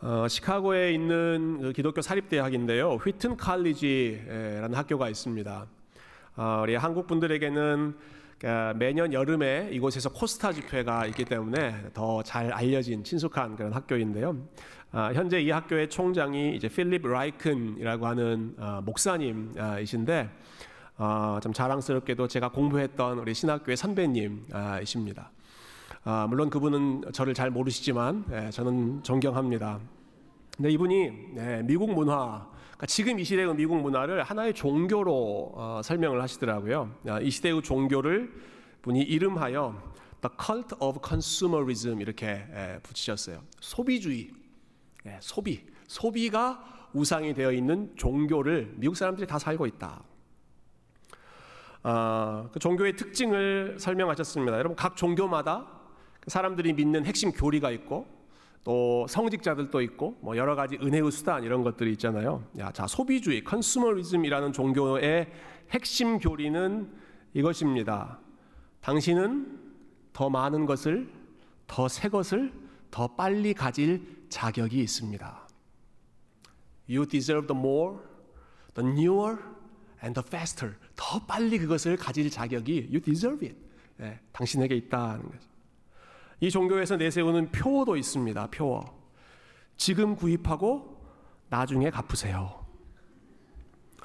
어, 시카고에 있는 그 기독교 사립대학인데요. 휘튼 칼리지라는 학교가 있습니다. 어, 우리 한국 분들에게는 그러니까 매년 여름에 이곳에서 코스타 집회가 있기 때문에 더 잘 알려진 친숙한 그런 학교인데요. 아, 현재 이 학교의 총장이 이제 필립 라이큰이라고 하는 어, 목사님이신데 어, 좀 자랑스럽게도 제가 공부했던 우리 신학교의 선배님이십니다. 아, 물론 그분은 저를 잘 모르시지만 예, 저는 존경합니다. 근데 이분이 예, 미국 문화, 그러니까 지금 이 시대의 미국 문화를 하나의 종교로 어, 설명을 하시더라고요. 아, 이 시대의 종교를 분이 이름하여 The Cult of Consumerism 이렇게 예, 붙이셨어요. 소비주의, 예, 소비, 소비가 우상이 되어 있는 종교를 미국 사람들이 다 살고 있다. 어, 그 종교의 특징을 설명하셨습니다. 여러분 각 종교마다 사람들이 믿는 핵심 교리가 있고 또 성직자들도 있고 뭐 여러 가지 은혜의 수단 이런 것들이 있잖아요. 야, 자 소비주의 컨슈머리즘이라는 종교의 핵심 교리는 이것입니다. 당신은 더 많은 것을 더 새 것을 더 빨리 가질 자격이 있습니다. You deserve the more, the newer, and the faster. 더 빨리 그것을 가질 자격이 you deserve it. 예, 당신에게 있다는 거죠. 이 종교에서 내세우는 표어도 있습니다. 표어. 지금 구입하고 나중에 갚으세요.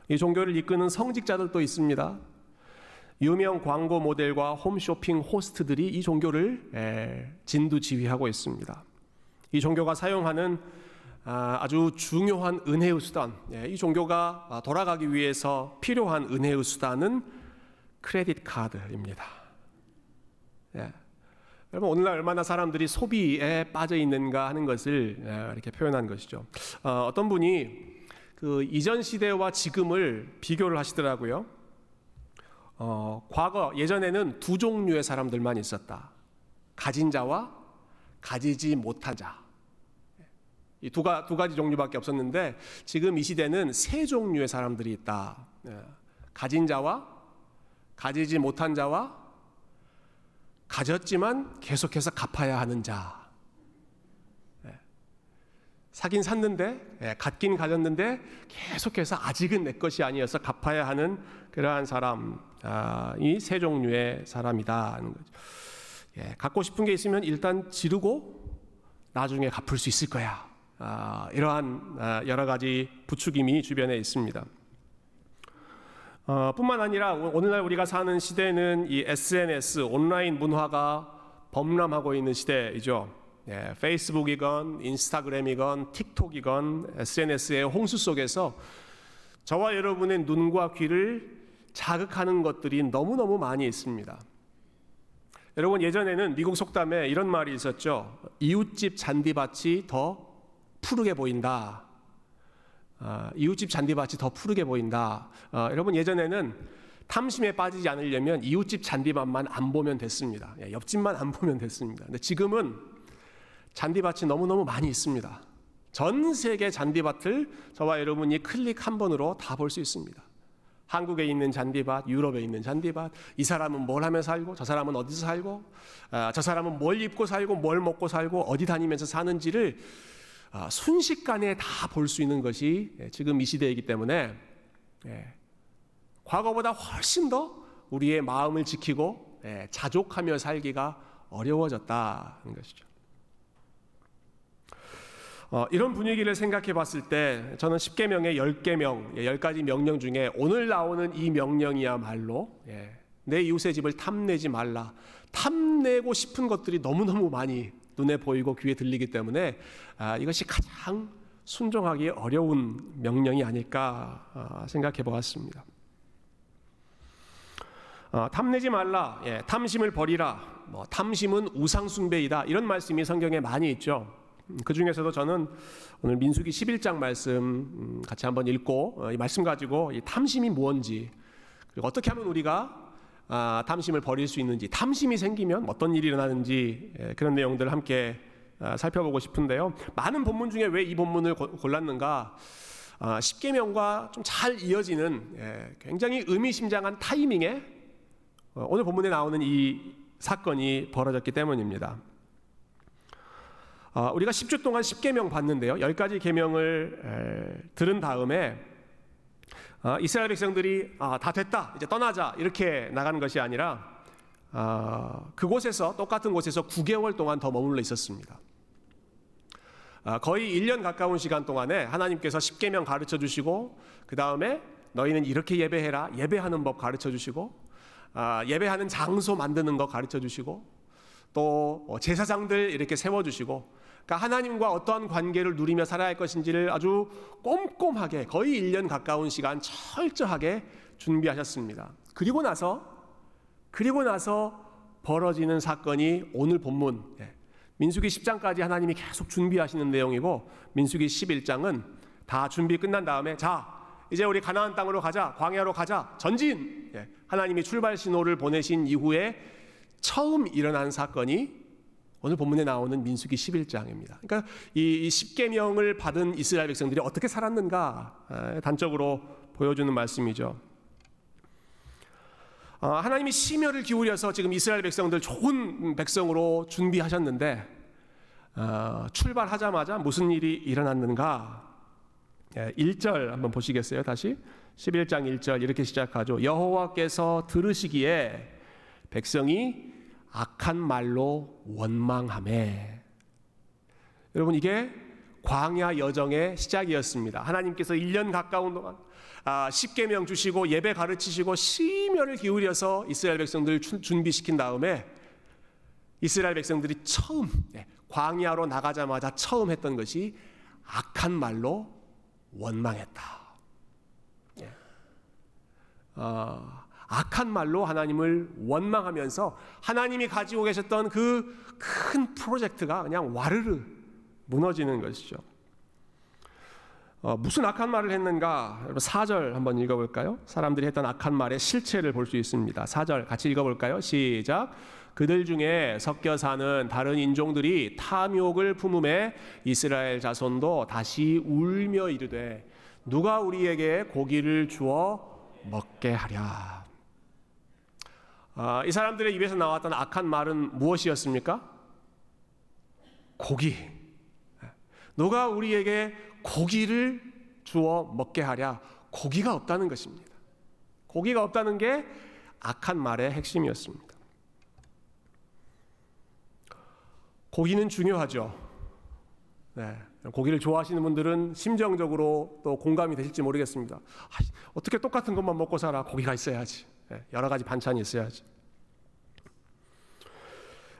이 종교를 이끄는 성직자들도 있습니다. 유명 광고 모델과 홈쇼핑 호스트들이 이 종교를 진두 지휘하고 있습니다. 이 종교가 사용하는 아, 아주 중요한 은혜의 수단, 예, 이 종교가 돌아가기 위해서 필요한 은혜의 수단은 크레딧 카드입니다. 예. 여러분 오늘날 얼마나 사람들이 소비에 빠져 있는가 하는 것을 예, 이렇게 표현한 것이죠. 어, 떤 분이 그 이전 시대와 지금을 비교를 하시더라고요. 어, 과거 예전에는 두 종류의 사람들만 있었다. 가진 자와 가지지 못한 자. 이두 두 가지 종류밖에 없었는데 지금 이 시대는 세 종류의 사람들이 있다. 예. 가진 자와 가지지 못한 자와 가졌지만 계속해서 갚아야 하는 자. 예. 사긴 샀는데, 예, 갖긴 가졌는데 계속해서 아직은 내 것이 아니어서 갚아야 하는 그러한 사람, 아, 이세 종류의 사람이다 하는 거죠. 예, 갖고 싶은 게 있으면 일단 지르고 나중에 갚을 수 있을 거야. 아, 이러한 아, 여러 가지 부추김이 주변에 있습니다. 어, 뿐만 아니라 오늘날 우리가 사는 시대는 이 SNS 온라인 문화가 범람하고 있는 시대이죠. 예, 페이스북이건 인스타그램이건 틱톡이건 SNS의 홍수 속에서 저와 여러분의 눈과 귀를 자극하는 것들이 너무너무 많이 있습니다. 여러분 예전에는 미국 속담에 이런 말이 있었죠. 이웃집 잔디밭이 더 푸르게 보인다. 어, 이웃집 잔디밭이 더 푸르게 보인다. 어, 여러분 예전에는 탐심에 빠지지 않으려면 이웃집 잔디밭만 안 보면 됐습니다. 예, 옆집만 안 보면 됐습니다. 근데 지금은 잔디밭이 너무너무 많이 있습니다. 전 세계 잔디밭을 저와 여러분이 클릭 한 번으로 다 볼 수 있습니다. 한국에 있는 잔디밭, 유럽에 있는 잔디밭, 이 사람은 뭘 하며 살고, 저 사람은 어디서 살고, 아, 저 사람은 뭘 입고 살고, 뭘 먹고 살고, 어디 다니면서 사는지를 아, 순식간에 다 볼 수 있는 것이 예, 지금 이 시대이기 때문에 예, 과거보다 훨씬 더 우리의 마음을 지키고 예, 자족하며 살기가 어려워졌다는 것이죠. 어, 이런 분위기를 생각해 봤을 때 저는 10계명의 10계명, 10가지 명령 중에 오늘 나오는 이 명령이야말로 내 이웃의 집을 탐내지 말라. 탐내고 싶은 것들이 너무너무 많이 눈에 보이고 귀에 들리기 때문에 아, 이것이 가장 순종하기 어려운 명령이 아닐까 아, 생각해 보았습니다. 어, 탐내지 말라, 예, 탐심을 버리라. 뭐, 탐심은 우상숭배이다. 이런 말씀이 성경에 많이 있죠. 음, 그 중에서도 저는 오늘 민수기 11장 말씀 음, 같이 한번 읽고 어, 이 말씀 가지고 이 탐심이 무엇인지 그리고 어떻게 하면 우리가 아, 탐심을 버릴 수 있는지, 탐심이 생기면 어떤 일이 일어나는지 예, 그런 내용들을 함께 아, 살펴보고 싶은데요. 많은 본문 중에 왜 이 본문을 골랐는가? 아, 십계명과 좀 잘 이어지는 예, 굉장히 의미심장한 타이밍에 어, 오늘 본문에 나오는 이 사건이 벌어졌기 때문입니다. 아, 우리가 10주 동안 10계명 봤는데요. 10가지 계명을 들은 다음에 아, 이스라엘 백성들이 아, 다 됐다. 이제 떠나자. 이렇게 나가는 것이 아니라 아, 그곳에서 똑같은 곳에서 9개월 동안 더 머물러 있었습니다. 거의 1년 가까운 시간 동안에 하나님께서 10계명 가르쳐 주시고 그 다음에 너희는 이렇게 예배해라. 예배하는 법 가르쳐 주시고 예배하는 장소 만드는 거 가르쳐 주시고 또 어, 제사장들 이렇게 세워 주시고 그러니까 하나님과 어떠한 관계를 누리며 살아야 할 것인지를 아주 꼼꼼하게 거의 1년 가까운 시간 철저하게 준비하셨습니다. 그리고 나서 그리고 나서 벌어지는 사건이 오늘 본문 예, 민수기 10장까지 하나님이 계속 준비하시는 내용이고 민수기 11장은 다 준비 끝난 다음에 자 이제 우리 가나안 땅으로 가자 광야로 가자 전진 예, 하나님이 출발 신호를 보내신 이후에 처음 일어난 사건이 오늘 본문에 나오는 민수기 11장입니다. 그러니까 이 10계명을 받은 이스라엘 백성들이 어떻게 살았는가 단적으로 보여주는 말씀이죠. 어, 하나님이 심혈을 기울여서 지금 이스라엘 백성들 좋은 백성으로 준비하셨는데 어, 출발하자마자 무슨 일이 일어났는가? 1절 예, 한번 보시겠어요? 다시 11장 1절 이렇게 시작하죠. 여호와께서 들으시기에 백성이 악한 말로 원망함에 여러분 이게 광야 여정의 시작이었습니다. 하나님께서 1년 가까운 동안 아, 10계명 주시고 예배 가르치시고 심혈을 기울여서 이스라엘 백성들을 준비시킨 다음에 이스라엘 백성들이 처음 예, 광야로 나가자마자 처음 했던 것이 악한 말로 원망했다. 예. 어, 악한 말로 하나님을 원망하면서 하나님이 가지고 계셨던 그 큰 프로젝트가 그냥 와르르 무너지는 것이죠. 어, 무슨 악한 말을 했는가? 여러분 4절 한번 읽어볼까요? 사람들이 했던 악한 말의 실체를 볼 수 있습니다. 4절 같이 읽어볼까요? 시작. 그들 중에 섞여 사는 다른 인종들이 탐욕을 품음에 이스라엘 자손도 다시 울며 이르되 누가 우리에게 고기를 주어 먹게 하랴. 아, 이 사람들의 입에서 나왔던 악한 말은 무엇이었습니까? 고기. 누가 우리에게 고기를 주어 먹게 하랴? 고기가 없다는 것입니다. 고기가 없다는 게 악한 말의 핵심이었습니다. 고기는 중요하죠. 네. 고기를 좋아하시는 분들은 심정적으로 또 공감이 되실지 모르겠습니다. 아, 어떻게 똑같은 것만 먹고 살아? 고기가 있어야지. 예, 여러 가지 반찬이 있어야지.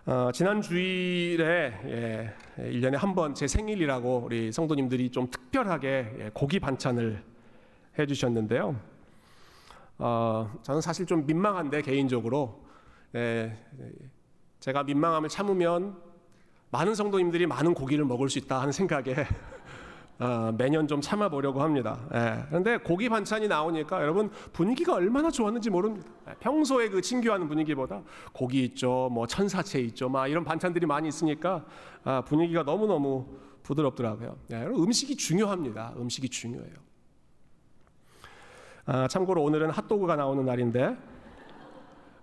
어, 지난 주일에 예, 1년에 한 번 제 생일이라고 우리 성도님들이 좀 특별하게 예, 고기 반찬을 해 주셨는데요. 어, 저는 사실 좀 민망한데 개인적으로 예, 제가 민망함을 참으면 많은 성도님들이 많은 고기를 먹을 수 있다 하는 생각에 어, 매년 좀 참아보려고 합니다. 예. 그런데 고기 반찬이 나오니까 여러분 분위기가 얼마나 좋았는지 모릅니다. 예. 평소에 그 친교하는 분위기보다 고기 있죠, 뭐 천사채 있죠, 막 이런 반찬들이 많이 있으니까 아, 분위기가 너무 너무 부드럽더라고요. 예. 음식이 중요합니다. 음식이 중요해요. 아, 참고로 오늘은 핫도그가 나오는 날인데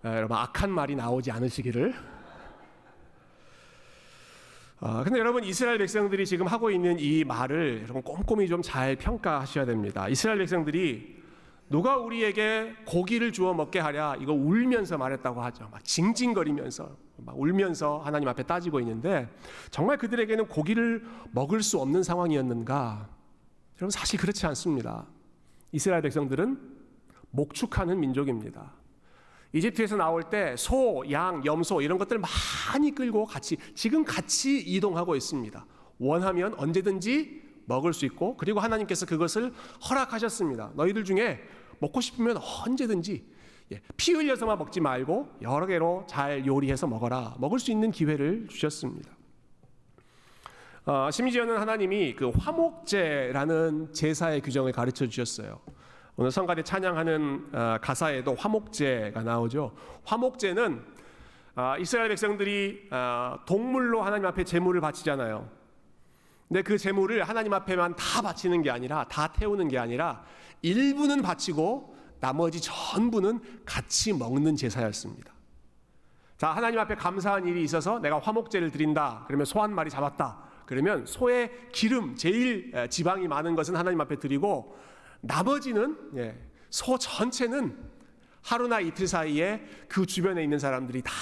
예, 여러분 악한 말이 나오지 않으시기를 아, 근데 여러분 이스라엘 백성들이 지금 하고 있는 이 말을 여러분 꼼꼼히 좀 잘 평가하셔야 됩니다. 이스라엘 백성들이 누가 우리에게 고기를 주어 먹게 하랴 이거 울면서 말했다고 하죠. 막 징징거리면서 막 울면서 하나님 앞에 따지고 있는데 정말 그들에게는 고기를 먹을 수 없는 상황이었는가? 여러분 사실 그렇지 않습니다. 이스라엘 백성들은 목축하는 민족입니다. 이집트에서 나올 때 소, 양, 염소 이런 것들 많이 끌고 같이 지금 같이 이동하고 있습니다. 원하면 언제든지 먹을 수 있고 그리고 하나님께서 그것을 허락하셨습니다. 너희들 중에 먹고 싶으면 언제든지 예, 피 흘려서만 먹지 말고 여러 개로 잘 요리해서 먹어라. 먹을 수 있는 기회를 주셨습니다. 어, 심지어는 하나님이 그 화목제라는 제사의 규정을 가르쳐 주셨어요. 오늘 성가대 찬양하는 어, 가사에도 화목제가 나오죠. 화목제는 어, 이스라엘 백성들이 어, 동물로 하나님 앞에 제물을 바치잖아요. 근데 그 제물을 하나님 앞에만 다 바치는 게 아니라 다 태우는 게 아니라 일부는 바치고 나머지 전부는 같이 먹는 제사였습니다. 자, 하나님 앞에 감사한 일이 있어서 내가 화목제를 드린다. 그러면 소 한 마리 잡았다. 그러면 소의 기름 제일 에, 지방이 많은 것은 하나님 앞에 드리고 나머지는 예, 소 전체는 하루나 이틀 사이에 그 주변에 있는 사람들이 다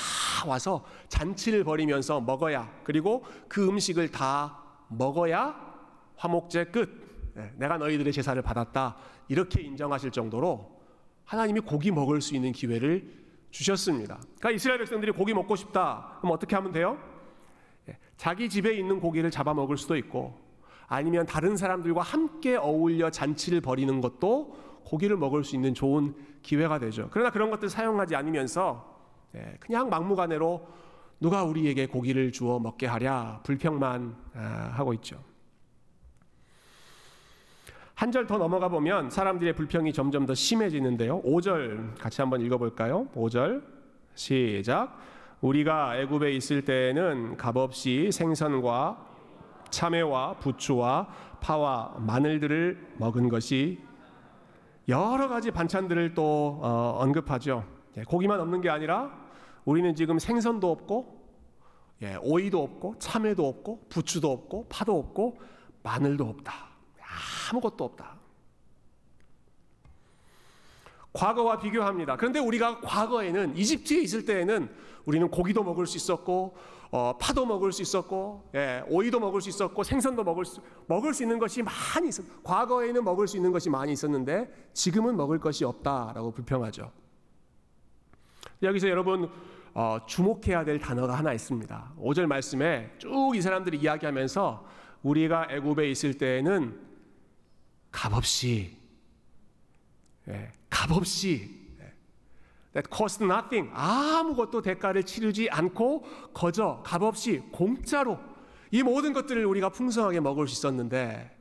와서 잔치를 벌이면서 먹어야 그리고 그 음식을 다 먹어야 화목제 끝. 예, 내가 너희들의 제사를 받았다. 이렇게 인정하실 정도로 하나님이 고기 먹을 수 있는 기회를 주셨습니다. 그러니까 이스라엘 백성들이 고기 먹고 싶다. 그럼 어떻게 하면 돼요? 예, 자기 집에 있는 고기를 잡아 먹을 수도 있고 아니면 다른 사람들과 함께 어울려 잔치를 벌이는 것도 고기를 먹을 수 있는 좋은 기회가 되죠. 그러나 그런 것들 사용하지 않으면서 예, 그냥 막무가내로 누가 우리에게 고기를 주어 먹게 하랴 불평만 아, 하고 있죠. 한 절 더 넘어가 보면 사람들의 불평이 점점 더 심해지는데요. 5절 같이 한번 읽어볼까요? 5절 시작. 우리가 애굽에 있을 때에는 값없이 생선과 참외와 부추와 파와 마늘들을 먹은 것이 여러 가지 반찬들을 또 어, 언급하죠. 예, 고기만 없는 게 아니라 우리는 지금 생선도 없고 예, 오이도 없고 참외도 없고 부추도 없고 파도 없고 마늘도 없다. 아무것도 없다. 과거와 비교합니다. 그런데 우리가 과거에는 이집트에 있을 때에는 우리는 고기도 먹을 수 있었고 어, 파도 먹을 수 있었고 예, 오이도 먹을 수 있었고 생선도 먹을 수 먹을 수 있는 것이 많이 있었. 과거에는 먹을 수 있는 것이 많이 있었는데 지금은 먹을 것이 없다라고 불평하죠. 여기서 여러분 어, 주목해야 될 단어가 하나 있습니다. 5절 말씀에 쭉 이 사람들이 이야기하면서 우리가 애굽에 있을 때에는 값없이 예, 값없이 예, that cost nothing 아무것도 대가를 치르지 않고 거저 값없이 공짜로 이 모든 것들을 우리가 풍성하게 먹을 수 있었는데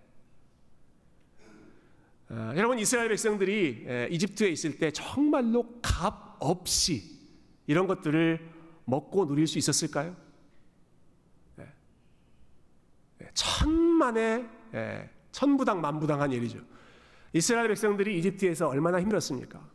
어, 여러분 이스라엘 백성들이 예, 이집트에 있을 때 정말로 값 없이 이런 것들을 먹고 누릴 수 있었을까요? 예. 예, 천만의 예, 천부당 만부당한 일이죠. 이스라엘 백성들이 이집트에서 얼마나 힘들었습니까?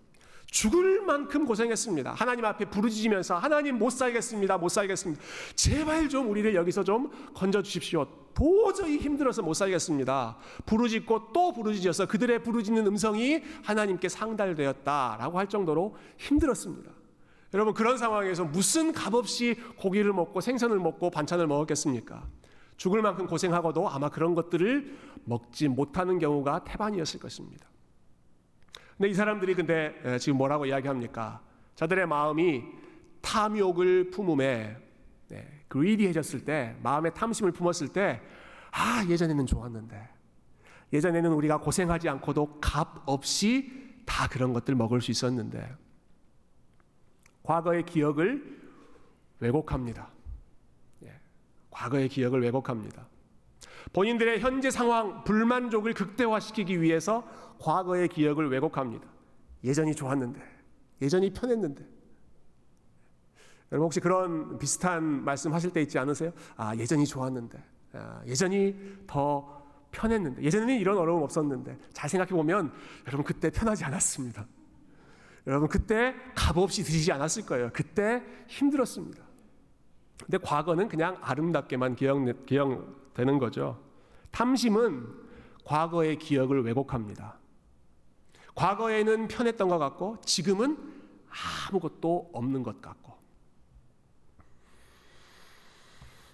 죽을 만큼 고생했습니다. 하나님 앞에 부르짖으면서 하나님 못 살겠습니다. 못 살겠습니다. 제발 좀 우리를 여기서 좀 건져 주십시오. 도저히 힘들어서 못 살겠습니다. 부르짖고 또 부르짖어서 그들의 부르짖는 음성이 하나님께 상달되었다라고 할 정도로 힘들었습니다. 여러분 그런 상황에서 무슨 값없이 고기를 먹고 생선을 먹고 반찬을 먹었겠습니까? 죽을 만큼 고생하고도 아마 그런 것들을 먹지 못하는 경우가 태반이었을 것입니다. 근데 이 사람들이 근데 지금 뭐라고 이야기합니까? 자들의 마음이 탐욕을 품음에 네, 그리디해졌을 때 마음에 탐심을 품었을 때 아 예전에는 좋았는데 예전에는 우리가 고생하지 않고도 값 없이 다 그런 것들 먹을 수 있었는데 과거의 기억을 왜곡합니다. 예, 과거의 기억을 왜곡합니다. 본인들의 현재 상황 불만족을 극대화시키기 위해서 과거의 기억을 왜곡합니다. 예전이 좋았는데, 예전이 편했는데. 여러분 혹시 그런 비슷한 말씀 하실 때 있지 않으세요? 아 예전이 좋았는데, 아, 예전이 더 편했는데, 예전에는 이런 어려움 없었는데. 잘 생각해 보면 여러분 그때 편하지 않았습니다. 여러분 그때 값없이 드시지 않았을 거예요. 그때 힘들었습니다. 근데 과거는 그냥 아름답게만 기억, 기억 되는 거죠. 탐심은 과거의 기억을 왜곡합니다. 과거에는 편했던 것 같고 지금은 아무것도 없는 것 같고.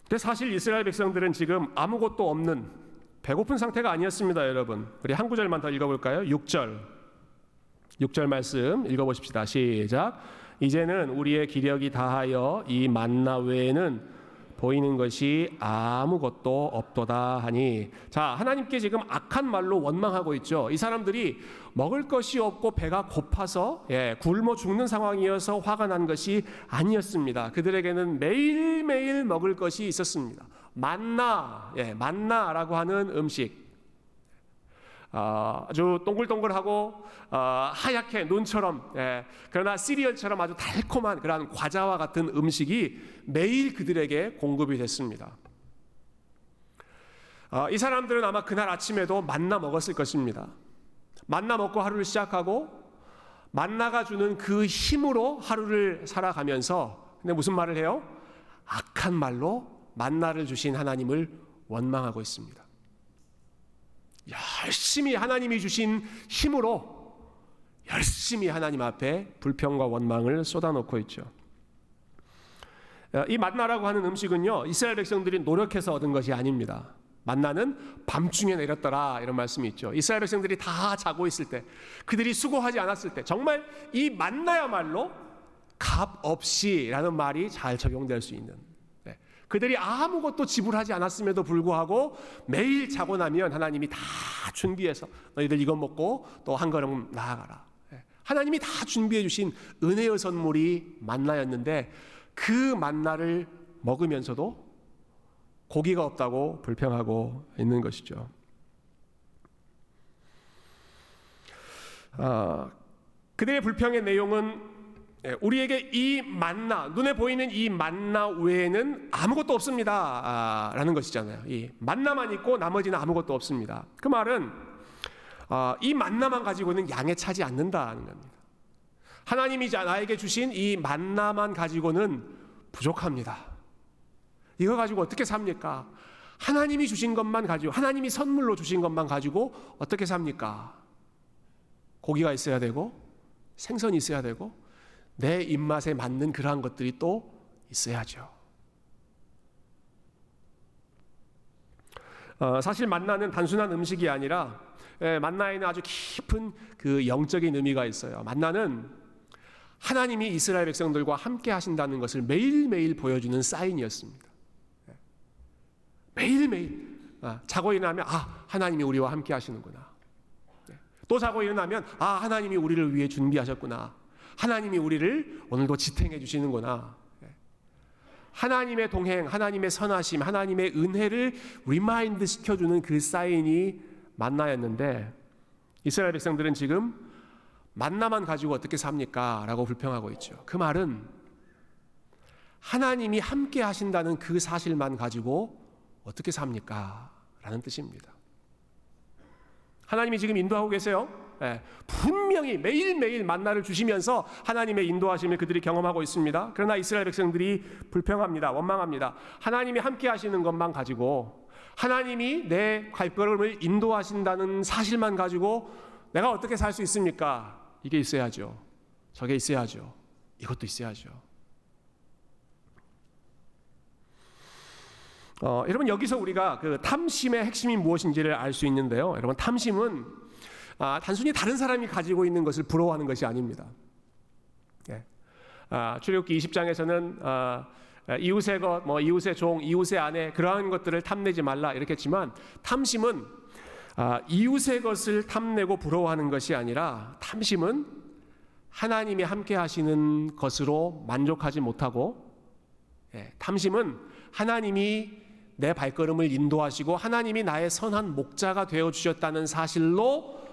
근데 사실 이스라엘 백성들은 지금 아무것도 없는 배고픈 상태가 아니었습니다, 여러분. 우리 한 구절만 더 읽어볼까요? 6절. 6절 말씀 읽어보십시다. 시작. 이제는 우리의 기력이 다하여 이 만나 외에는 보이는 것이 아무것도 없도다 하니 자 하나님께 지금 악한 말로 원망하고 있죠. 이 사람들이 먹을 것이 없고 배가 고파서 예, 굶어 죽는 상황이어서 화가 난 것이 아니었습니다. 그들에게는 매일매일 먹을 것이 있었습니다. 만나 예, 만나라고 하는 음식. 어, 아주 동글동글하고 어, 하얗게 눈처럼 예, 그러나 시리얼처럼 아주 달콤한 그러한 과자와 같은 음식이 매일 그들에게 공급이 됐습니다. 어, 이 사람들은 아마 그날 아침에도 만나 먹었을 것입니다. 만나 먹고 하루를 시작하고 만나가 주는 그 힘으로 하루를 살아가면서 근데 무슨 말을 해요? 악한 말로 만나를 주신 하나님을 원망하고 있습니다. 열심히 하나님이 주신 힘으로 열심히 하나님 앞에 불평과 원망을 쏟아놓고 있죠. 이 만나라고 하는 음식은요, 이스라엘 백성들이 노력해서 얻은 것이 아닙니다. 만나는 밤중에 내렸더라 이런 말씀이 있죠. 이스라엘 백성들이 다 자고 있을 때, 그들이 수고하지 않았을 때, 정말 이 만나야말로 값 없이라는 말이 잘 적용될 수 있는. 네. 그들이 아무것도 지불하지 않았음에도 불구하고 매일 자고 나면 하나님이 다 준비해서 너희들 이것 먹고 또 한 걸음 나아가라. 네. 하나님이 다 준비해 주신 은혜의 선물이 만나였는데 그 만나를 먹으면서도 고기가 없다고 불평하고 있는 것이죠. 아, 그들의 불평의 내용은 예, 우리에게 이 만나 눈에 보이는 이 만나 외에는 아무것도 없습니다. 라는 것이잖아요. 이 만나만 있고 나머지는 아무것도 없습니다. 그 말은 아, 이 만나만 가지고는 양에 차지 않는다는 겁니다. 하나님이 나에게 주신 이 만나만 가지고는 부족합니다. 이거 가지고 어떻게 삽니까? 하나님이 주신 것만 가지고, 하나님이 선물로 주신 것만 가지고 어떻게 삽니까? 고기가 있어야 되고, 생선이 있어야 되고, 내 입맛에 맞는 그러한 것들이 또 있어야죠. 어, 사실 만나는 단순한 음식이 아니라 예, 만나에는 아주 깊은 그 영적인 의미가 있어요. 만나는 하나님이 이스라엘 백성들과 함께 하신다는 것을 매일매일 보여주는 사인이었습니다. 예. 매일매일 아, 자고 일어나면 아 하나님이 우리와 함께 하시는구나. 예. 또 자고 일어나면 아 하나님이 우리를 위해 준비하셨구나. 하나님이 우리를 오늘도 지탱해 주시는구나. 예. 하나님의 동행, 하나님의 선하심, 하나님의 은혜를 remind 시켜주는 그 사인이 만나였는데 이스라엘 백성들은 지금 만나만 가지고 어떻게 삽니까? 라고 불평하고 있죠. 그 말은 하나님이 함께 하신다는 그 사실만 가지고 어떻게 삽니까? 라는 뜻입니다. 하나님이 지금 인도하고 계세요. 예, 분명히 매일매일 만나를 주시면서 하나님의 인도하심을 그들이 경험하고 있습니다. 그러나 이스라엘 백성들이 불평합니다. 원망합니다. 하나님이 함께 하시는 것만 가지고 하나님이 내 발걸음을 인도하신다는 사실만 가지고 내가 어떻게 살 수 있습니까? 이게 있어야죠. 저게 있어야죠. 이것도 있어야죠. 어, 여러분 여기서 우리가 그 탐심의 핵심이 무엇인지를 알 수 있는데요. 여러분 탐심은 아, 단순히 다른 사람이 가지고 있는 것을 부러워하는 것이 아닙니다. 예. 아, 출애굽기 20장에서는 아, 이웃의 것, 뭐 이웃의 종, 이웃의 아내 그러한 것들을 탐내지 말라 이렇게 했지만 탐심은 아, 이웃의 것을 탐내고 부러워하는 것이 아니라 탐심은 하나님이 함께 하시는 것으로 만족하지 못하고 예, 탐심은 하나님이 내 발걸음을 인도하시고 하나님이 나의 선한 목자가 되어 주셨다는 사실로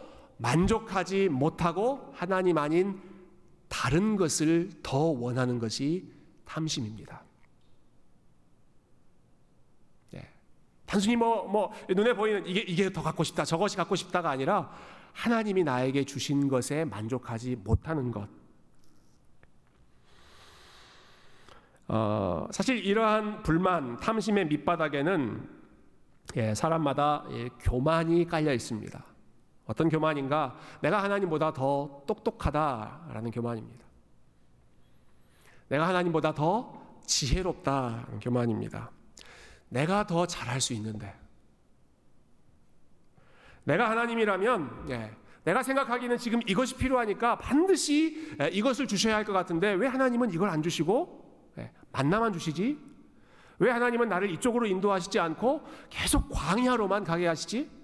만족하지 못하고 하나님 아닌 다른 것을 더 원하는 것이 탐심입니다. 단순히 뭐, 뭐, 눈에 보이는 이게, 이게 더 갖고 싶다, 저것이 갖고 싶다가 아니라 하나님이 나에게 주신 것에 만족하지 못하는 것. 어, 사실 이러한 불만, 탐심의 밑바닥에는 예, 사람마다 예, 교만이 깔려 있습니다. 어떤 교만인가? 내가 하나님보다 더 똑똑하다라는 교만입니다. 내가 하나님보다 더 지혜롭다는 교만입니다. 내가 더 잘할 수 있는데. 내가 하나님이라면, 예, 내가 생각하기는 지금 이것이 필요하니까 반드시 예, 이것을 주셔야 할 것 같은데 왜 하나님은 이걸 안 주시고 예, 만나만 주시지? 왜 하나님은 나를 이쪽으로 인도하시지 않고 계속 광야로만 가게 하시지?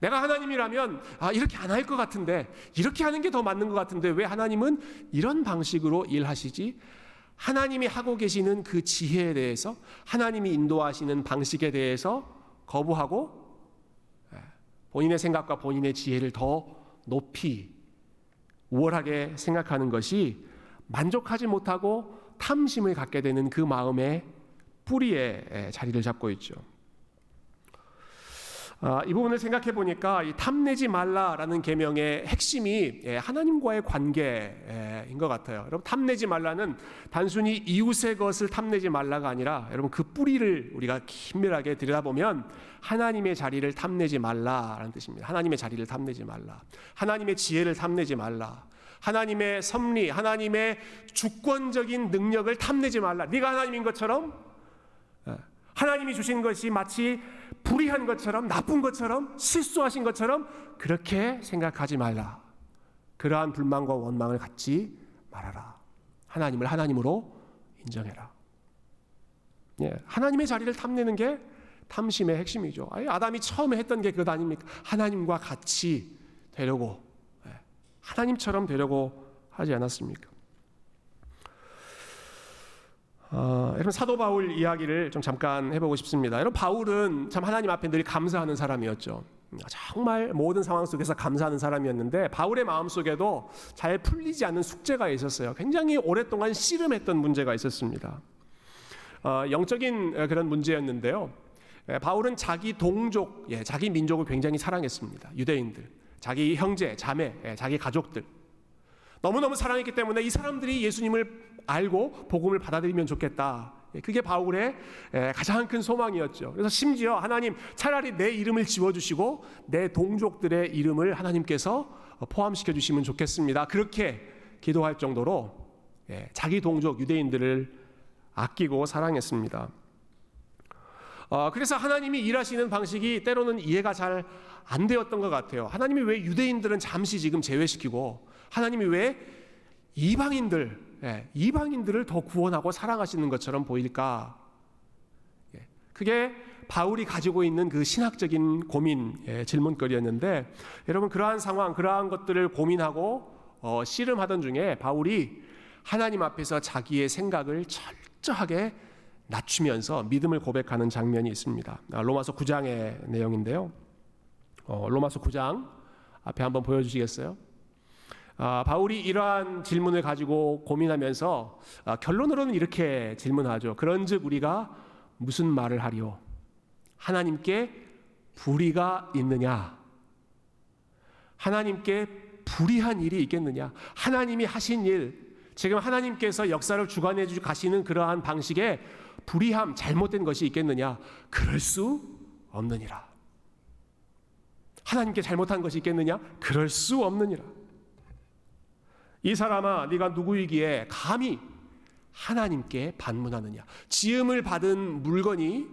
내가 하나님이라면 아, 이렇게 안 할 것 같은데 이렇게 하는 게 더 맞는 것 같은데 왜 하나님은 이런 방식으로 일하시지? 하나님이 하고 계시는 그 지혜에 대해서 하나님이 인도하시는 방식에 대해서 거부하고 예, 본인의 생각과 본인의 지혜를 더 높이 우월하게 생각하는 것이 만족하지 못하고 탐심을 갖게 되는 그 마음의 뿌리에 예, 자리를 잡고 있죠. 아, 이 부분을 생각해 보니까 이 탐내지 말라라는 계명의 핵심이 예, 하나님과의 관계인 것 같아요. 여러분 탐내지 말라는 단순히 이웃의 것을 탐내지 말라가 아니라 여러분 그 뿌리를 우리가 긴밀하게 들여다보면 하나님의 자리를 탐내지 말라라는 뜻입니다. 하나님의 자리를 탐내지 말라. 하나님의 지혜를 탐내지 말라. 하나님의 섭리, 하나님의 주권적인 능력을 탐내지 말라. 네가 하나님인 것처럼 예, 하나님이 주신 것이 마치 불의한 것처럼 나쁜 것처럼 실수하신 것처럼 그렇게 생각하지 말라. 그러한 불만과 원망을 갖지 말아라. 하나님을 하나님으로 인정해라. 예, 하나님의 자리를 탐내는 게 탐심의 핵심이죠. 아담이 처음에 했던 게 그것 아닙니까? 하나님과 같이 되려고 예, 하나님처럼 되려고 하지 않았습니까? 어, 여러분 사도 바울 이야기를 좀 잠깐 해보고 싶습니다. 여러분 바울은 참 하나님 앞에 늘 감사하는 사람이었죠. 정말 모든 상황 속에서 감사하는 사람이었는데 바울의 마음 속에도 잘 풀리지 않는 숙제가 있었어요. 굉장히 오랫동안 씨름했던 문제가 있었습니다. 어, 영적인 그런 문제였는데요. 예, 바울은 자기 동족, 예, 자기 민족을 굉장히 사랑했습니다. 유대인들, 자기 형제, 자매, 예, 자기 가족들. 너무너무 사랑했기 때문에 이 사람들이 예수님을 알고 복음을 받아들이면 좋겠다. 예, 그게 바울의 예, 가장 큰 소망이었죠. 그래서 심지어 하나님 차라리 내 이름을 지워주시고 내 동족들의 이름을 하나님께서 포함시켜 주시면 좋겠습니다. 그렇게 기도할 정도로 예, 자기 동족 유대인들을 아끼고 사랑했습니다. 어, 그래서 하나님이 일하시는 방식이 때로는 이해가 잘 안 되었던 것 같아요. 하나님이 왜 유대인들은 잠시 지금 제외시키고 하나님이 왜 이방인들 예, 이방인들을 더 구원하고 사랑하시는 것처럼 보일까? 예, 그게 바울이 가지고 있는 그 신학적인 고민 예, 질문거리였는데 여러분 그러한 상황 그러한 것들을 고민하고 어, 씨름하던 중에 바울이 하나님 앞에서 자기의 생각을 철저하게 낮추면서 믿음을 고백하는 장면이 있습니다. 아, 로마서 9장의 내용인데요. 어, 로마서 9장 앞에 한번 보여주시겠어요? 아, 바울이 이러한 질문을 가지고 고민하면서 아, 결론으로는 이렇게 질문하죠. 그런즉 우리가 무슨 말을 하리요? 하나님께 불의가 있느냐? 하나님께 불의한 일이 있겠느냐? 하나님이 하신 일, 지금 하나님께서 역사를 주관해 주 가시는 그러한 방식에 불의함, 잘못된 것이 있겠느냐? 그럴 수 없느니라. 하나님께 잘못한 것이 있겠느냐? 그럴 수 없느니라. 이 사람아 네가 누구이기에 감히 하나님께 반문하느냐? 지음을 받은 물건이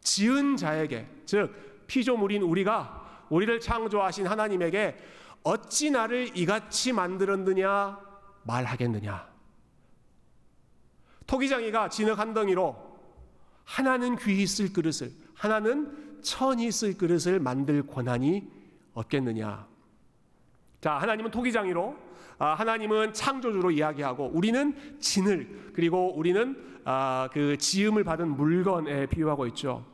지은 자에게 즉 피조물인 우리가 우리를 창조하신 하나님에게 어찌 나를 이같이 만들었느냐 말하겠느냐? 토기장이가 진흙 한 덩이로 하나는 귀히 쓸 그릇을 하나는 천히 쓸 그릇을 만들 권한이 없겠느냐? 자 하나님은 토기장이로 아, 하나님은 창조주로 이야기하고 우리는 진을 그리고 우리는 아, 그 지음을 받은 물건에 비유하고 있죠.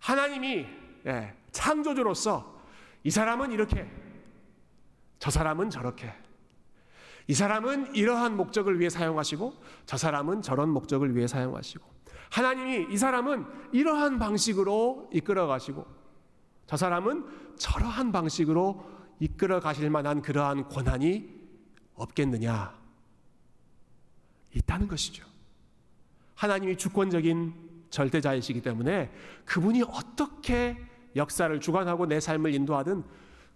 하나님이 예, 창조주로서 이 사람은 이렇게 저 사람은 저렇게 이 사람은 이러한 목적을 위해 사용하시고 저 사람은 저런 목적을 위해 사용하시고 하나님이 이 사람은 이러한 방식으로 이끌어 가시고 저 사람은 저러한 방식으로 이끌어 가실 만한 그러한 권한이 없겠느냐? 있다는 것이죠. 하나님이 주권적인 절대자이시기 때문에 그분이 어떻게 역사를 주관하고 내 삶을 인도하든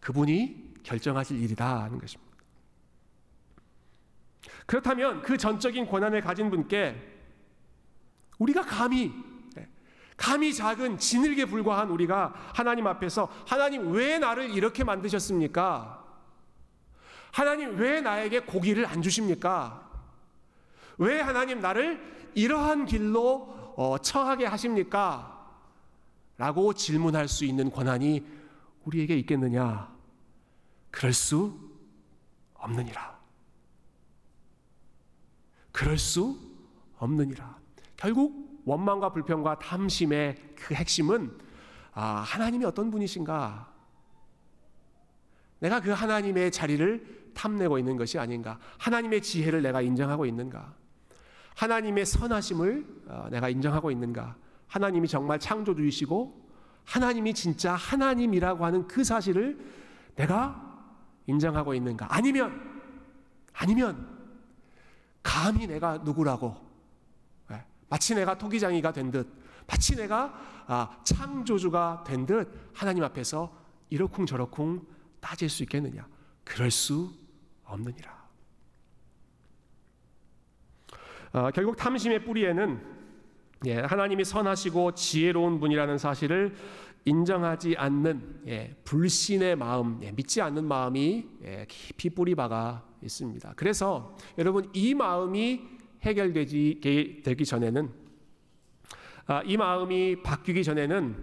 그분이 결정하실 일이다 하는 것입니다. 그렇다면 그 전적인 권한을 가진 분께 우리가 감히 감히 작은 진흙에 불과한 우리가 하나님 앞에서 하나님 왜 나를 이렇게 만드셨습니까? 하나님 왜 나에게 고기를 안 주십니까? 왜 하나님 나를 이러한 길로 어, 처하게 하십니까? 라고 질문할 수 있는 권한이 우리에게 있겠느냐? 그럴 수 없느니라. 그럴 수 없느니라. 결국 원망과 불평과 탐심의 그 핵심은 아, 하나님이 어떤 분이신가? 내가 그 하나님의 자리를 탐내고 있는 것이 아닌가? 하나님의 지혜를 내가 인정하고 있는가? 하나님의 선하심을 어, 내가 인정하고 있는가? 하나님이 정말 창조주이시고 하나님이 진짜 하나님이라고 하는 그 사실을 내가 인정하고 있는가? 아니면 아니면 감히 내가 누구라고 예, 마치 내가 토기장이가 된 듯, 마치 내가 아, 창조주가 된 듯 하나님 앞에서 이러쿵저러쿵 따질 수 있겠느냐? 그럴 수 없느니라. 어, 결국 탐심의 뿌리에는 예, 하나님이 선하시고 지혜로운 분이라는 사실을 인정하지 않는 예, 불신의 마음, 예, 믿지 않는 마음이 예, 깊이 뿌리 박아 있습니다. 그래서 여러분 이 마음이 해결되지 되기 전에는 아, 이 마음이 바뀌기 전에는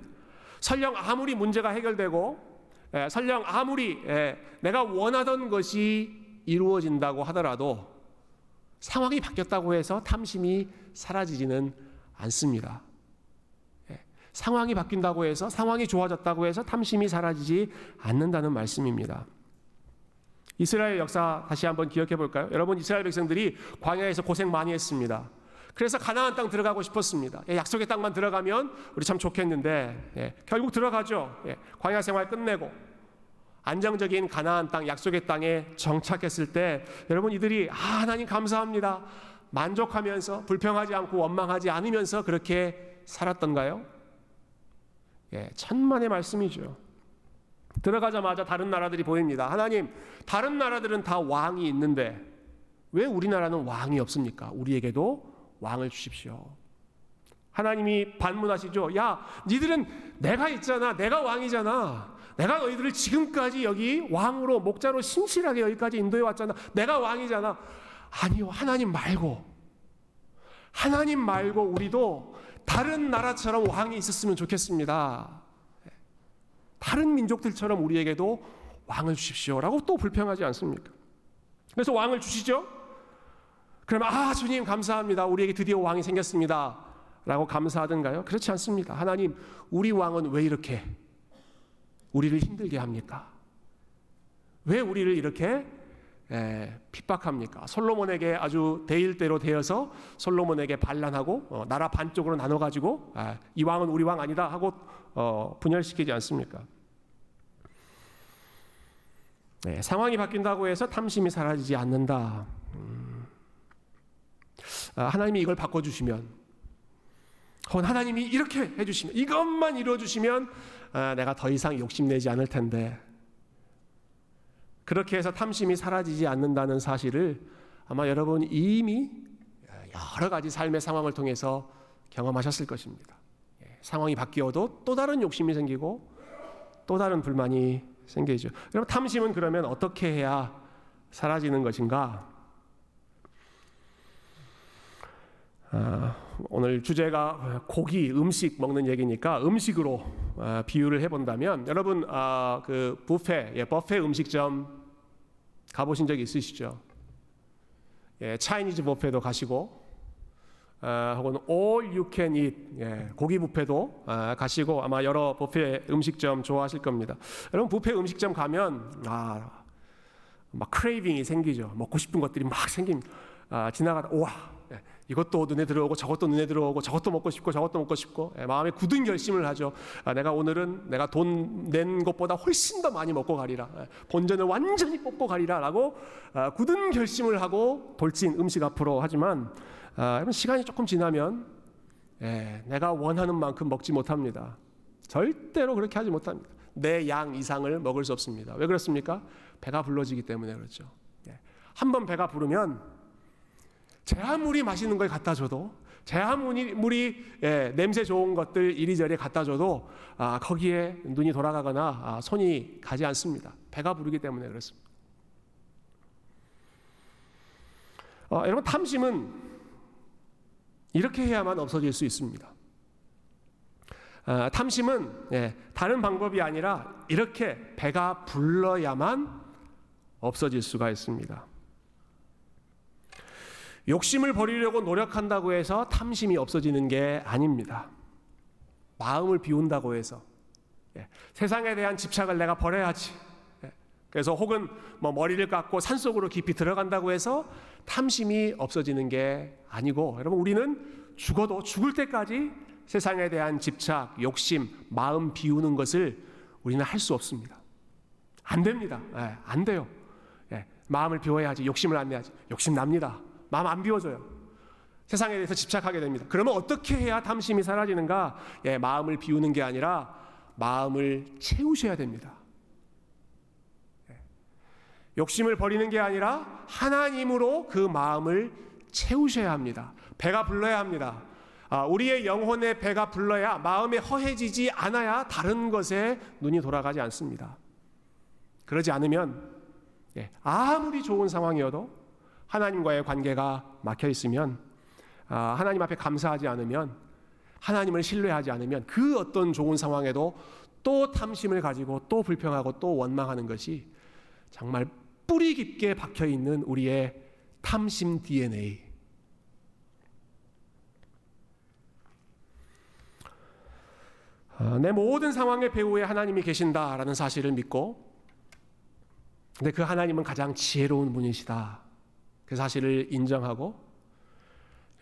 설령 아무리 문제가 해결되고 예, 설령 아무리 예, 내가 원하던 것이 이루어진다고 하더라도 상황이 바뀌었다고 해서 탐심이 사라지지는 않습니다. 예, 상황이 바뀐다고 해서 상황이 좋아졌다고 해서 탐심이 사라지지 않는다는 말씀입니다. 이스라엘 역사 다시 한번 기억해 볼까요? 여러분 이스라엘 백성들이 광야에서 고생 많이 했습니다. 그래서 가나안 땅 들어가고 싶었습니다. 예, 약속의 땅만 들어가면 우리 참 좋겠는데 예, 결국 들어가죠. 예, 광야 생활 끝내고 안정적인 가나안 땅 약속의 땅에 정착했을 때 여러분 이들이 아 하나님 감사합니다. 만족하면서 불평하지 않고 원망하지 않으면서 그렇게 살았던가요? 예, 천만의 말씀이죠. 들어가자마자 다른 나라들이 보입니다. 하나님, 다른 나라들은 다 왕이 있는데 왜 우리나라는 왕이 없습니까? 우리에게도 왕을 주십시오. 하나님이 반문하시죠. 야, 니들은 내가 있잖아. 내가 왕이잖아. 내가 너희들을 지금까지 여기 왕으로 목자로 신실하게 여기까지 인도해 왔잖아. 내가 왕이잖아. 아니요. 하나님 말고 하나님 말고 우리도 다른 나라처럼 왕이 있었으면 좋겠습니다. 다른 민족들처럼 우리에게도 왕을 주십시오라고 또 불평하지 않습니까? 그래서 왕을 주시죠. 그러면 아 주님 감사합니다. 우리에게 드디어 왕이 생겼습니다. 라고 감사하던가요? 그렇지 않습니다. 하나님 우리 왕은 왜 이렇게 우리를 힘들게 합니까? 왜 우리를 이렇게 에, 핍박합니까? 솔로몬에게 아주 대일대로 되어서 솔로몬에게 반란하고 어, 나라 반쪽으로 나눠 가지고 아, 이 왕은 우리 왕 아니다 하고 어, 분열시키지 않습니까? 네, 상황이 바뀐다고 해서 탐심이 사라지지 않는다. 음. 아, 하나님이 이걸 바꿔주시면, 혹은 하나님이 이렇게 해주시면, 이것만 이루어주시면 아, 내가 더 이상 욕심내지 않을 텐데. 그렇게 해서 탐심이 사라지지 않는다는 사실을 아마 여러분 이미 여러 가지 삶의 상황을 통해서 경험하셨을 것입니다. 예, 상황이 바뀌어도 또 다른 욕심이 생기고 또 다른 불만이 생기죠. 여러분 탐심은 그러면 어떻게 해야 사라지는 것인가? 아, 오늘 주제가 고기, 음식 먹는 얘기니까 음식으로 아, 비유를 해본다면 여러분 아, 그 부페, 예, 버페 음식점 가보신 적 있으시죠? 예, 차이니즈 버페도 가시고 아, 혹은 all you can eat 예, 고기 뷔페도 아, 가시고 아마 여러 뷔페 음식점 좋아하실 겁니다. 여러분 뷔페 음식점 가면 아, 막 크레이빙이 생기죠. 먹고 싶은 것들이 막 생깁. 아, 지나가다 와 예, 이것도 눈에 들어오고 저것도 눈에 들어오고 저것도 먹고 싶고 저것도 먹고 싶고 예, 마음에 굳은 결심을 하죠. 아, 내가 오늘은 내가 돈 낸 것보다 훨씬 더 많이 먹고 가리라. 예, 본전을 완전히 뽑고 가리라라고 아, 굳은 결심을 하고 돌진 음식 앞으로 하지만 아, 시간이 조금 지나면 예, 내가 원하는 만큼 먹지 못합니다. 절대로 그렇게 하지 못합니다. 내 양 이상을 먹을 수 없습니다. 왜 그렇습니까? 배가 불러지기 때문에 그렇죠. 예, 한번 배가 부르면 제 아무리 맛있는 걸 갖다 줘도 제 아무리 예, 냄새 좋은 것들 이리저리 갖다 줘도 아, 거기에 눈이 돌아가거나 아, 손이 가지 않습니다. 배가 부르기 때문에 그렇습니다. 어, 여러분 탐심은 이렇게 해야만 없어질 수 있습니다. 아, 탐심은 예, 다른 방법이 아니라 이렇게 배가 불러야만 없어질 수가 있습니다. 욕심을 버리려고 노력한다고 해서 탐심이 없어지는 게 아닙니다. 마음을 비운다고 해서 예, 세상에 대한 집착을 내가 버려야지. 예, 그래서 혹은 뭐 머리를 깎고 산속으로 깊이 들어간다고 해서 탐심이 없어지는 게 아니고 여러분 우리는 죽어도 죽을 때까지 세상에 대한 집착, 욕심, 마음 비우는 것을 우리는 할 수 없습니다. 안 됩니다. 예, 안 돼요. 예, 마음을 비워야지. 욕심을 안 내야지. 욕심 납니다. 마음 안 비워져요. 세상에 대해서 집착하게 됩니다. 그러면 어떻게 해야 탐심이 사라지는가? 예, 마음을 비우는 게 아니라 마음을 채우셔야 됩니다. 예, 욕심을 버리는 게 아니라 하나님으로 그 마음을 채우셔야 합니다. 배가 불러야 합니다. 아, 우리의 영혼의 배가 불러야 마음에 허해지지 않아야 다른 것에 눈이 돌아가지 않습니다. 그러지 않으면 예, 아무리 좋은 상황이어도 하나님과의 관계가 막혀 있으면 아, 하나님 앞에 감사하지 않으면 하나님을 신뢰하지 않으면 그 어떤 좋은 상황에도 또 탐심을 가지고 또 불평하고 또 원망하는 것이 정말 뿌리 깊게 박혀 있는 우리의 탐심 DNA 어, 내 모든 상황의 배후에 하나님이 계신다라는 사실을 믿고 근데 그 하나님은 가장 지혜로운 분이시다. 그 사실을 인정하고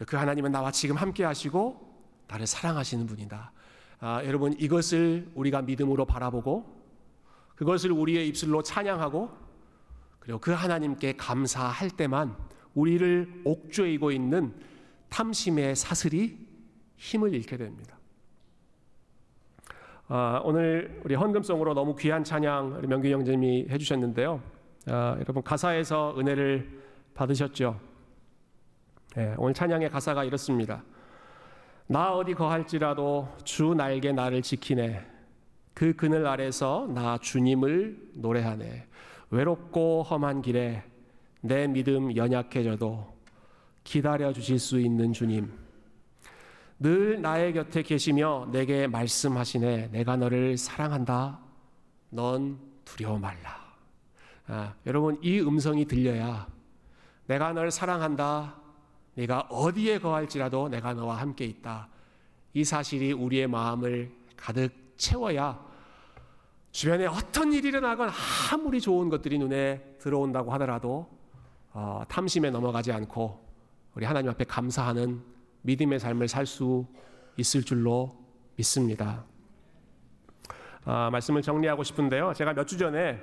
그 하나님은 나와 지금 함께 하시고 나를 사랑하시는 분이다. 아, 여러분 이것을 우리가 믿음으로 바라보고 그것을 우리의 입술로 찬양하고 그리고 그 하나님께 감사할 때만 우리를 옥죄이고 있는 탐심의 사슬이 힘을 잃게 됩니다. 아, 오늘 우리 헌금송으로 너무 귀한 찬양 명규 형제님이 해주셨는데요. 아, 여러분 가사에서 은혜를 받으셨죠? 네, 오늘 찬양의 가사가 이렇습니다. 나 어디 거할지라도 주 날개 나를 지키네. 그 그늘 아래서 나 주님을 노래하네. 외롭고 험한 길에 내 믿음 연약해져도 기다려 주실 수 있는 주님. 늘 나의 곁에 계시며 내게 말씀하시네. 내가 너를 사랑한다. 넌 두려워 말라. 아, 여러분 이 음성이 들려야 내가 널 사랑한다. 네가 어디에 거할지라도 내가 너와 함께 있다. 이 사실이 우리의 마음을 가득 채워야 주변에 어떤 일이 일어나건 아무리 좋은 것들이 눈에 들어온다고 하더라도 어, 탐심에 넘어가지 않고 우리 하나님 앞에 감사하는 믿음의 삶을 살 수 있을 줄로 믿습니다. 아, 말씀을 정리하고 싶은데요. 제가 몇 주 전에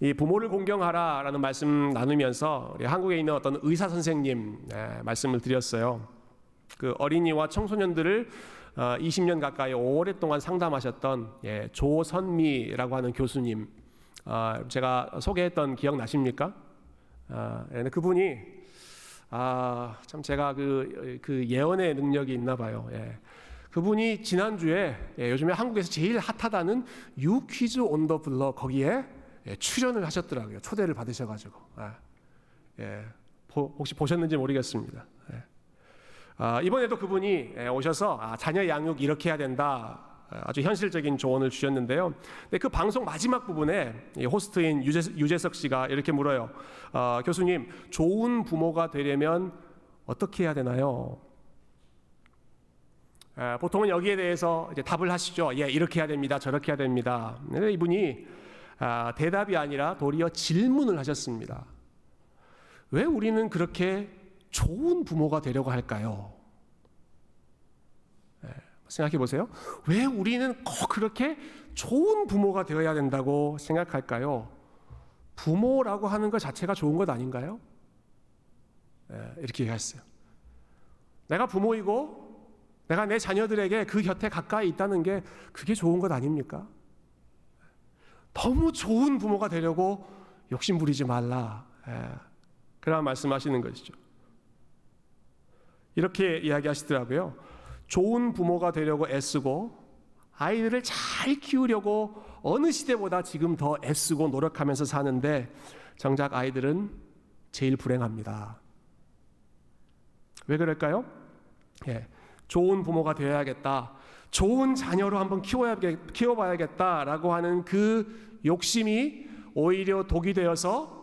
이 부모를 공경하라라는 말씀 나누면서 한국에 있는 어떤 의사 선생님 네, 말씀을 드렸어요. 그 어린이와 청소년들을 어, 20년 가까이 오랫동안 상담하셨던 예, 조선미라고 하는 교수님, 어, 제가 소개했던 기억 나십니까? 아, 예, 그분이 아, 참 제가 그, 그 예언의 능력이 있나 봐요. 예. 그분이 지난주에 예, 요즘에 한국에서 제일 핫하다는 유 퀴즈 온 더 블러 거기에 예, 출연을 하셨더라고요. 초대를 받으셔가지고. 아, 예, 보, 혹시 보셨는지 모르겠습니다. 예. 아, 이번에도 그분이 예, 오셔서 아, 자녀 양육 이렇게 해야 된다. 아주 현실적인 조언을 주셨는데요. 근데 그 방송 마지막 부분에 호스트인 유재, 석 씨가 이렇게 물어요. 어, 교수님, 좋은 부모가 되려면 어떻게 해야 되나요? 에, 보통은 여기에 대해서 답을 하시죠. 예, 이렇게 해야 됩니다. 저렇게 해야 됩니다. 이분이 아, 대답이 아니라 도리어 질문을 하셨습니다. 왜 우리는 그렇게 좋은 부모가 되려고 할까요? 생각해 보세요. 왜 우리는 꼭 그렇게 좋은 부모가 되어야 된다고 생각할까요? 부모라고 하는 것 자체가 좋은 것 아닌가요? 네, 이렇게 얘기했어요. 내가 부모이고 내가 내 자녀들에게 그 곁에 가까이 있다는 게 그게 좋은 것 아닙니까? 너무 좋은 부모가 되려고 욕심 부리지 말라. 예, 그런 말씀하시는 것이죠. 이렇게 이야기하시더라고요. 좋은 부모가 되려고 애쓰고 아이들을 잘 키우려고 어느 시대보다 지금 더 애쓰고 노력하면서 사는데 정작 아이들은 제일 불행합니다. 왜 그럴까요? 예, 좋은 부모가 되어야겠다. 좋은 자녀로 한번 키워봐야겠다라고 하는 그 욕심이 오히려 독이 되어서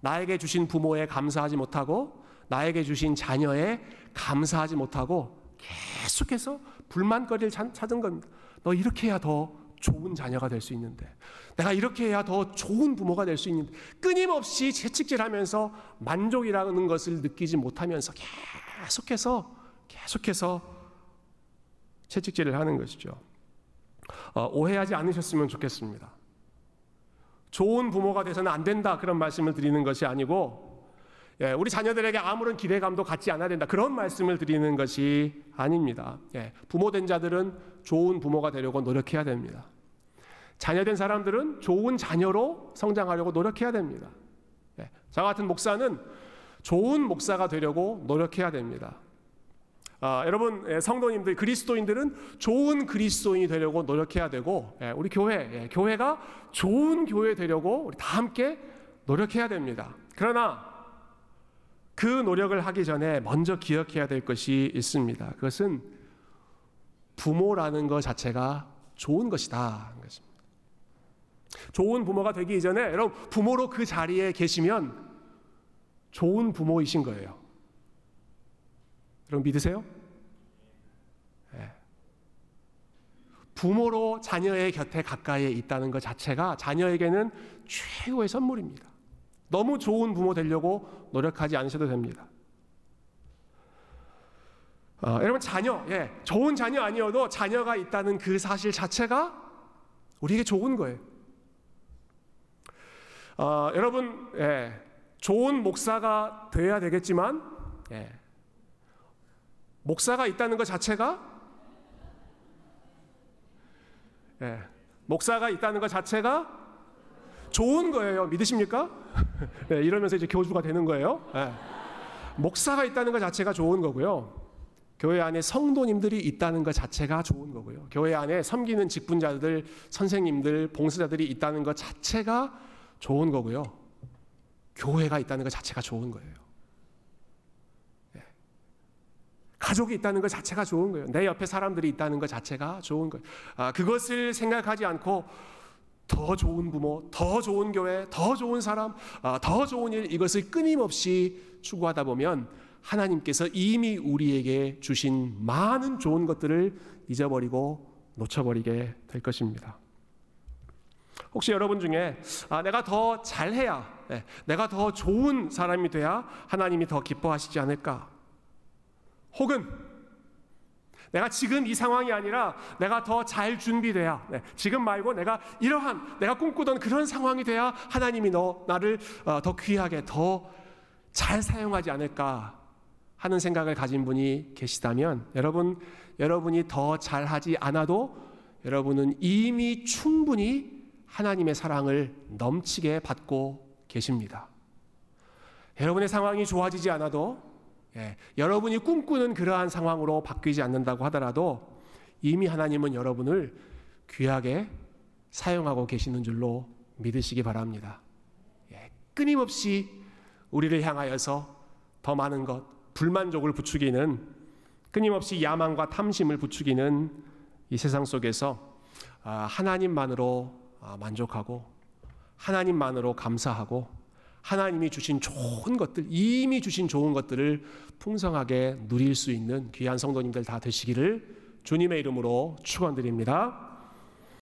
나에게 주신 부모에 감사하지 못하고 나에게 주신 자녀에 감사하지 못하고 계속해서 불만거리를 찾은 겁니다. 너 이렇게 해야 더 좋은 자녀가 될 수 있는데 내가 이렇게 해야 더 좋은 부모가 될 수 있는데 끊임없이 채찍질하면서 만족이라는 것을 느끼지 못하면서 계속해서 계속해서 채찍질을 하는 것이죠. 어, 오해하지 않으셨으면 좋겠습니다. 좋은 부모가 돼서는 안 된다 그런 말씀을 드리는 것이 아니고 예, 우리 자녀들에게 아무런 기대감도 갖지 않아야 된다 그런 말씀을 드리는 것이 아닙니다. 예, 부모 된 자들은 좋은 부모가 되려고 노력해야 됩니다. 자녀 된 사람들은 좋은 자녀로 성장하려고 노력해야 됩니다. 예, 저 같은 목사는 좋은 목사가 되려고 노력해야 됩니다. 아, 여러분 예, 성도님들 그리스도인들은 좋은 그리스도인이 되려고 노력해야 되고 예, 우리 교회 예, 교회가 좋은 교회 되려고 우리 다 함께 노력해야 됩니다. 그러나 그 노력을 하기 전에 먼저 기억해야 될 것이 있습니다. 그것은 부모라는 것 자체가 좋은 것이다. 좋은 부모가 되기 이전에 여러분 부모로 그 자리에 계시면 좋은 부모이신 거예요. 여러분 믿으세요? 네. 부모로 자녀의 곁에 가까이에 있다는 것 자체가 자녀에게는 최고의 선물입니다. 너무 좋은 부모 되려고 노력하지 않으셔도 됩니다. 어, 여러분 자녀, 예, 좋은 자녀 아니어도 자녀가 있다는 그 사실 자체가 우리에게 좋은 거예요. 어, 여러분, 예, 좋은 목사가 되어야 되겠지만, 예, 목사가 있다는 것 자체가 예, 목사가 있다는 것 자체가 좋은 거예요. 믿으십니까? 네, 이러면서 이제 교주가 되는 거예요. 네. 목사가 있다는 것 자체가 좋은 거고요. 교회 안에 성도님들이 있다는 것 자체가 좋은 거고요. 교회 안에 섬기는 직분자들, 선생님들, 봉사자들이 있다는 것 자체가 좋은 거고요. 교회가 있다는 것 자체가 좋은 거예요. 네. 가족이 있다는 것 자체가 좋은 거예요. 내 옆에 사람들이 있다는 것 자체가 좋은 거예요. 아, 그것을 생각하지 않고 더 좋은 부모, 더 좋은 교회, 더 좋은 사람, 아, 더 좋은 일 이것을 끊임없이 추구하다 보면 하나님께서 이미 우리에게 주신 많은 좋은 것들을 잊어버리고 놓쳐버리게 될 것입니다. 혹시 여러분 중에 아, 내가 더 잘해야, 네, 내가 더 좋은 사람이 돼야 하나님이 더 기뻐하시지 않을까? 혹은 내가 지금 이 상황이 아니라 내가 더 잘 준비돼야 네, 지금 말고 내가 이러한 내가 꿈꾸던 그런 상황이 돼야 하나님이 너 나를 어, 더 귀하게 더 잘 사용하지 않을까 하는 생각을 가진 분이 계시다면 여러분 여러분이 더 잘하지 않아도 여러분은 이미 충분히 하나님의 사랑을 넘치게 받고 계십니다. 여러분의 상황이 좋아지지 않아도 예, 여러분이 꿈꾸는 그러한 상황으로 바뀌지 않는다고 하더라도 이미 하나님은 여러분을 귀하게 사용하고 계시는 줄로 믿으시기 바랍니다. 예, 끊임없이 우리를 향하여서 더 많은 것, 불만족을 부추기는 끊임없이 야망과 탐심을 부추기는 이 세상 속에서 아, 하나님만으로 아, 만족하고 하나님만으로 감사하고 하나님이 주신 좋은 것들, 이미 주신 좋은 것들을 풍성하게 누릴 수 있는 귀한 성도님들 다 되시기를 주님의 이름으로 축원드립니다.